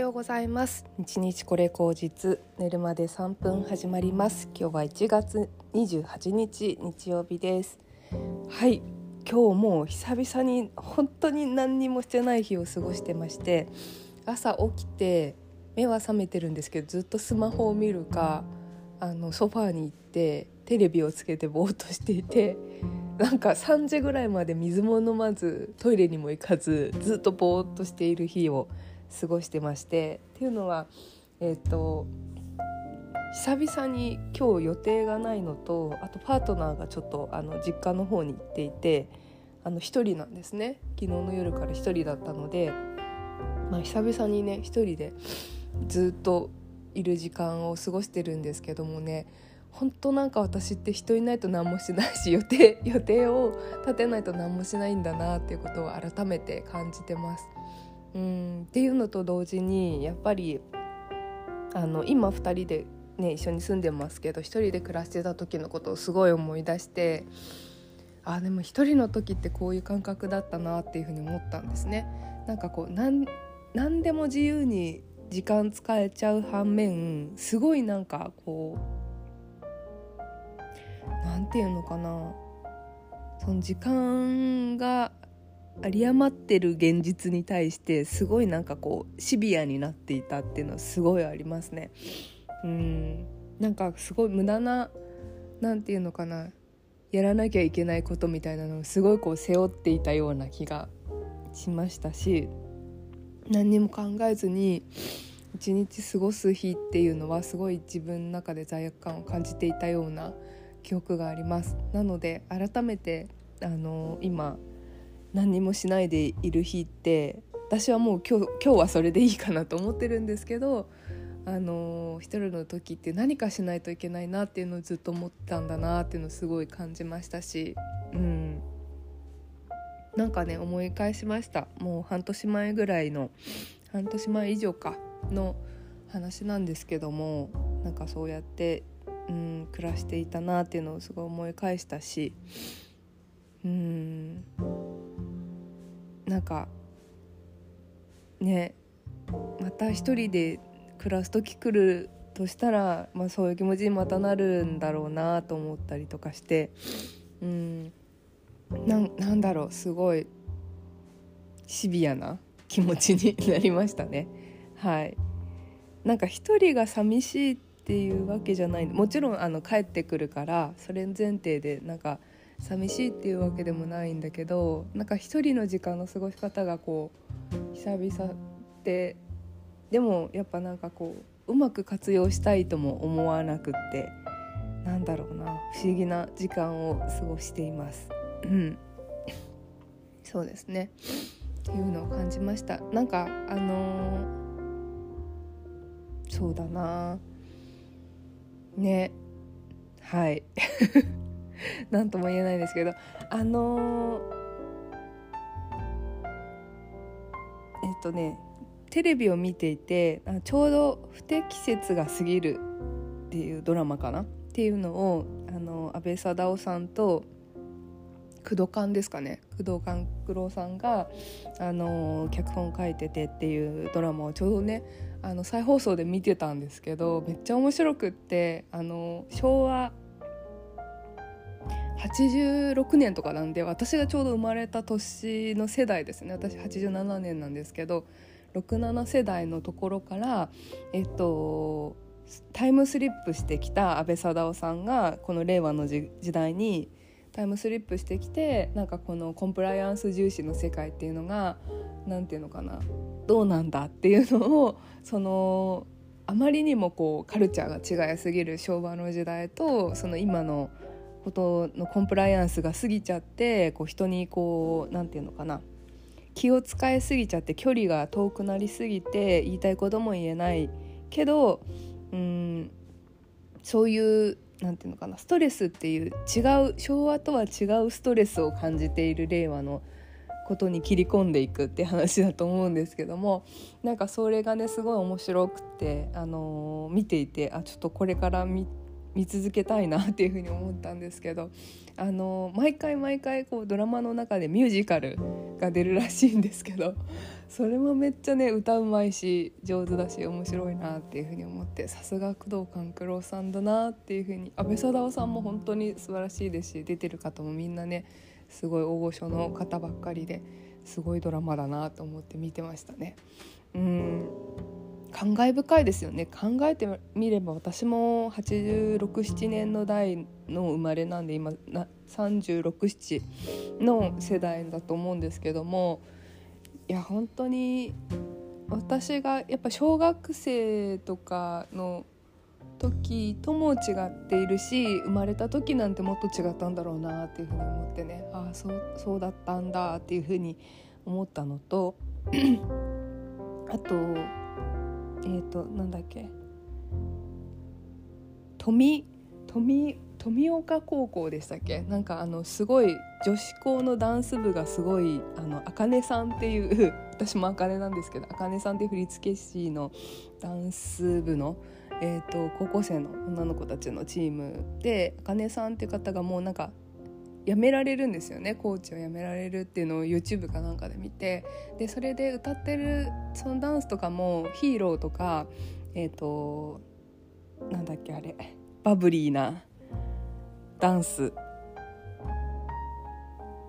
ようございます。日日これ口実寝るまで3分始まります。今日は1月28日日曜日です。はい。今日もう久々に本当に何にもしてない日を過ごしてまして朝起きて目は覚めてるんですけどずっとスマホを見るかあのソファーに行ってテレビをつけてぼーっとしていてなんか3時ぐらいまで水も飲まずトイレにも行かずずっとぼーっとしている日を過ごしてましてっていうのはえっ、ー、と久々に今日予定がないのとあとパートナーがちょっとあの実家の方に行っていてあの1人なんですね昨日の夜から1人だったので、まあ、久々にね1人でずっといる時間を過ごしてるんですけどもね本当なんか私って人いないと何もしないし予定予定を立てないと何もしないんだなっていうことを改めて感じてます。うんっていうのと同時にやっぱりあの今2人で、ね、一緒に住んでますけど1人で暮らしてた時のことをすごい思い出してあでも1人の時ってこういう感覚だったなっていうふうに思ったんですね。なんかこう何何でも自由に時間使えちゃう反面すごいなんかこうなんていうのかなその時間が有り余ってる現実に対してすごいなんかこうシビアになっていたっていうのはすごいありますね。うんなんかすごい無駄ななんていうのかなやらなきゃいけないことみたいなのをすごいこう背負っていたような気がしましたし何にも考えずに一日過ごす日っていうのはすごい自分の中で罪悪感を感じていたような記憶があります。なので改めてあの今何もしないでいる日って私はもう今日今日はそれでいいかなと思ってるんですけどあの一人の時って何かしないといけないなっていうのをずっと思ってたんだなっていうのをすごい感じましたし、うん、なんかね思い返しました。もう半年前ぐらいの半年前以上かの話なんですけどもなんかそうやって、うん、暮らしていたなっていうのをすごい思い返したしうん。なんかねまた一人で暮らす時来るとしたら、まあ、そういう気持ちにまたなるんだろうなと思ったりとかしてうんなんだろうすごいシビアな気持ちになりましたね。はいなんか一人が寂しいっていうわけじゃないもちろんあの帰ってくるからそれ前提でなんか寂しいっていうわけでもないんだけどなんか一人の時間の過ごし方がこう久々ででもやっぱなんかこううまく活用したいとも思わなくってなんだろうな不思議な時間を過ごしています。うん、そうですね。っていうのを感じました。なんかあのー、そうだな。ね。はい。何とも言えないですけどあのー、えっとねテレビを見ていてちょうど「不適切が過ぎる」っていうドラマかな？っていうのをあの安倍貞夫さんと工藤勘ですかね？工藤官九郎さんがあの脚本書いててっていうドラマをちょうどねあの再放送で見てたんですけどめっちゃ面白くってあの昭和86年とかなんで私がちょうど生まれた年の世代ですね。私87年なんですけど67世代のところからえっとタイムスリップしてきた安倍貞夫さんがこの令和の時代にタイムスリップしてきてなんかこのコンプライアンス重視の世界っていうのが何て言うのかなどうなんだっていうのをそのあまりにもこうカルチャーが違いすぎる昭和の時代とその今のことのコンプライアンスが過ぎちゃってこう人にこう何て言うのかな。気を使いすぎちゃって距離が遠くなりすぎて言いたいことも言えないけどうんそういう何て言うのかなストレスっていう違う昭和とは違うストレスを感じている令和のことに切り込んでいくって話だと思うんですけどもなんかそれがねすごい面白くて、あのー、見ていてあちょっとこれから見見続けたいなっていうふうに思ったんですけどあの毎回毎回こうドラマの中でミュージカルが出るらしいんですけどそれもめっちゃね歌うまいし上手だし面白いなっていうふうに思ってさすが工藤官九郎さんだなっていうふうに安倍貞夫さんも本当に素晴らしいですし出てる方もみんなねすごい大御所の方ばっかりですごいドラマだなと思って見てましたね。うん感慨深いですよね。考えてみれば私も867年の代の生まれなんで今367の世代だと思うんですけどもいや本当に私がやっぱ小学生とかの時とも違っているし生まれた時なんてもっと違ったんだろうなっていうふうに思ってね。ああそうそうだったんだっていうふうに思ったのと あとえっ、ー、となんだっけ？富富富岡高校でしたっけ？なんかあのすごい女子校のダンス部がすごいあの茜さんっていう 私も茜なんですけど茜さんっていう振付師のダンス部の、えーと、高校生の女の子たちのチームで茜さんっていう方がもうなんか辞められるんですよね。コーチを辞められるっていうのを YouTube かなんかで見て。でそれで歌ってるそのダンスとかもヒーローとかえっ、ー、となんだっけあれ。バブリーなダンス「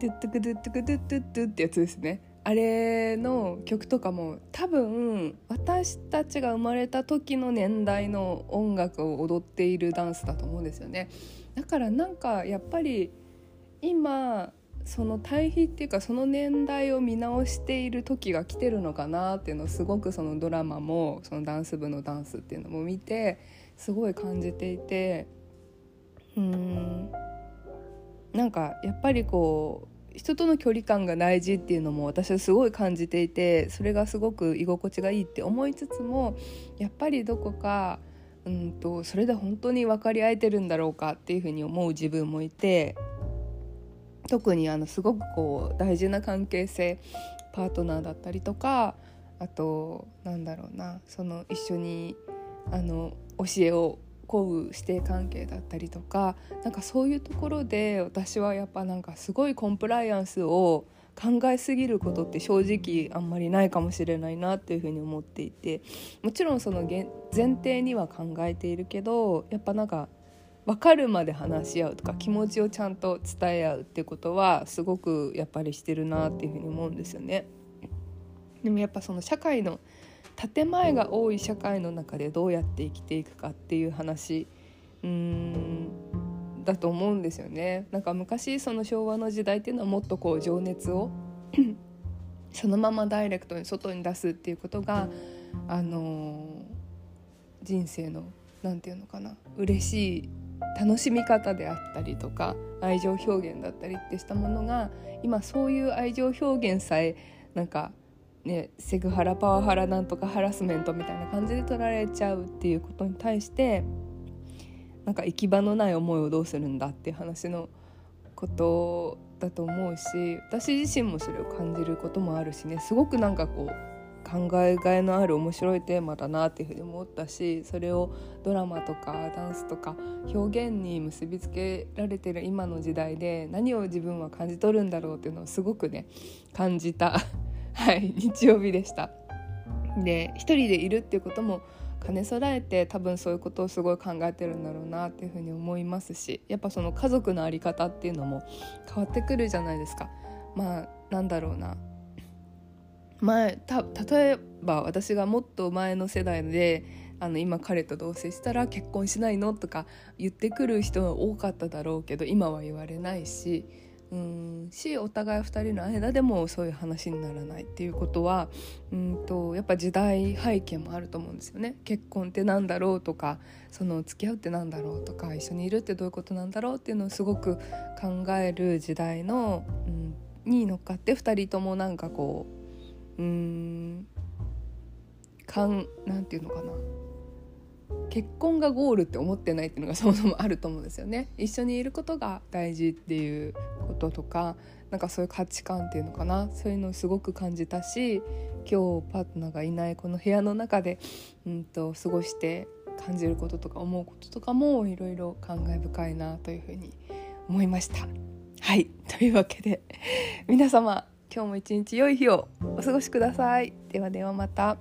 トゥットゥクトゥットゥクトゥットゥットゥ」ってやつですね。あれの曲とかも多分私たちが生まれた時の年代の音楽を踊っているダンスだと思うんですよね。だからなんかやっぱり今その対比っていうかその年代を見直している時が来てるのかなっていうのをすごくそのドラマもそのダンス部のダンスっていうのも見てすごい感じていてうん。なんかやっぱりこう人との距離感が大事っていうのも私はすごい感じていてそれがすごく居心地がいいって思いつつもやっぱりどこかうんとそれで本当に分かり合えてるんだろうかっていうふうに思う自分もいて特にあのすごくこう大事な関係性パートナーだったりとかあとなんだろうなその一緒にあの教えを請う師弟関係だったりとかなんかそういうところで私はやっぱなんかすごいコンプライアンスを考えすぎることって正直あんまりないかもしれないなっていうふうに思っていてもちろんその前提には考えているけどやっぱなんか分かるまで話し合うとか気持ちをちゃんと伝え合うってことはすごくやっぱりしてるなっていうふうに思うんですよね。でもやっぱその社会の建前が多い社会の中でどうやって生きていくかっていう話うんだと思うんですよね。なんか昔その昭和の時代っていうのはもっとこう情熱を そのままダイレクトに外に出すっていうことがあのー、人生の何て言うのかな嬉しい楽しみ方であったりとか愛情表現だったりってしたものが今そういう愛情表現さえなんかねセクハラパワハラなんとかハラスメントみたいな感じで取られちゃうっていうことに対してなんか行き場のない思いをどうするんだっていう話のことだと思うし私自身もそれを感じることもあるしね。すごくなんかこう考えがいのある面白いテーマだなっていうふうに思ったしそれをドラマとかダンスとか表現に結びつけられてる今の時代で何を自分は感じ取るんだろうっていうのをすごくね感じた、はい、日曜日でした。で一人でいるっていうことも兼ね備えて多分そういうことをすごい考えてるんだろうなっていうふうに思いますしやっぱその家族の在り方っていうのも変わってくるじゃないですか。まあなんだろうな前た例えば私がもっと前の世代であの今彼と同棲したら結婚しないのとか言ってくる人が多かっただろうけど今は言われないしうんしお互い2人の間でもそういう話にならないっていうことはうんとやっぱ時代背景もあると思うんですよね。結婚ってなんだろうとかその付き合うってなんだろうとか一緒にいるってどういうことなんだろうっていうのをすごく考える時代の、うん、に乗っかって2人ともなんかこううん。かんなんていうのかな。結婚がゴールって思ってないっていうのがそもそもあると思うんですよね。一緒にいることが大事っていうこととかなんかそういう価値観っていうのかな。そういうのをすごく感じたし今日パートナーがいないこの部屋の中で、うんと、過ごして感じることとか思うこととかもいろいろ感慨深いなというふうに思いました。はい。というわけで皆様今日も一日良い日をお過ごしくださいではではまた。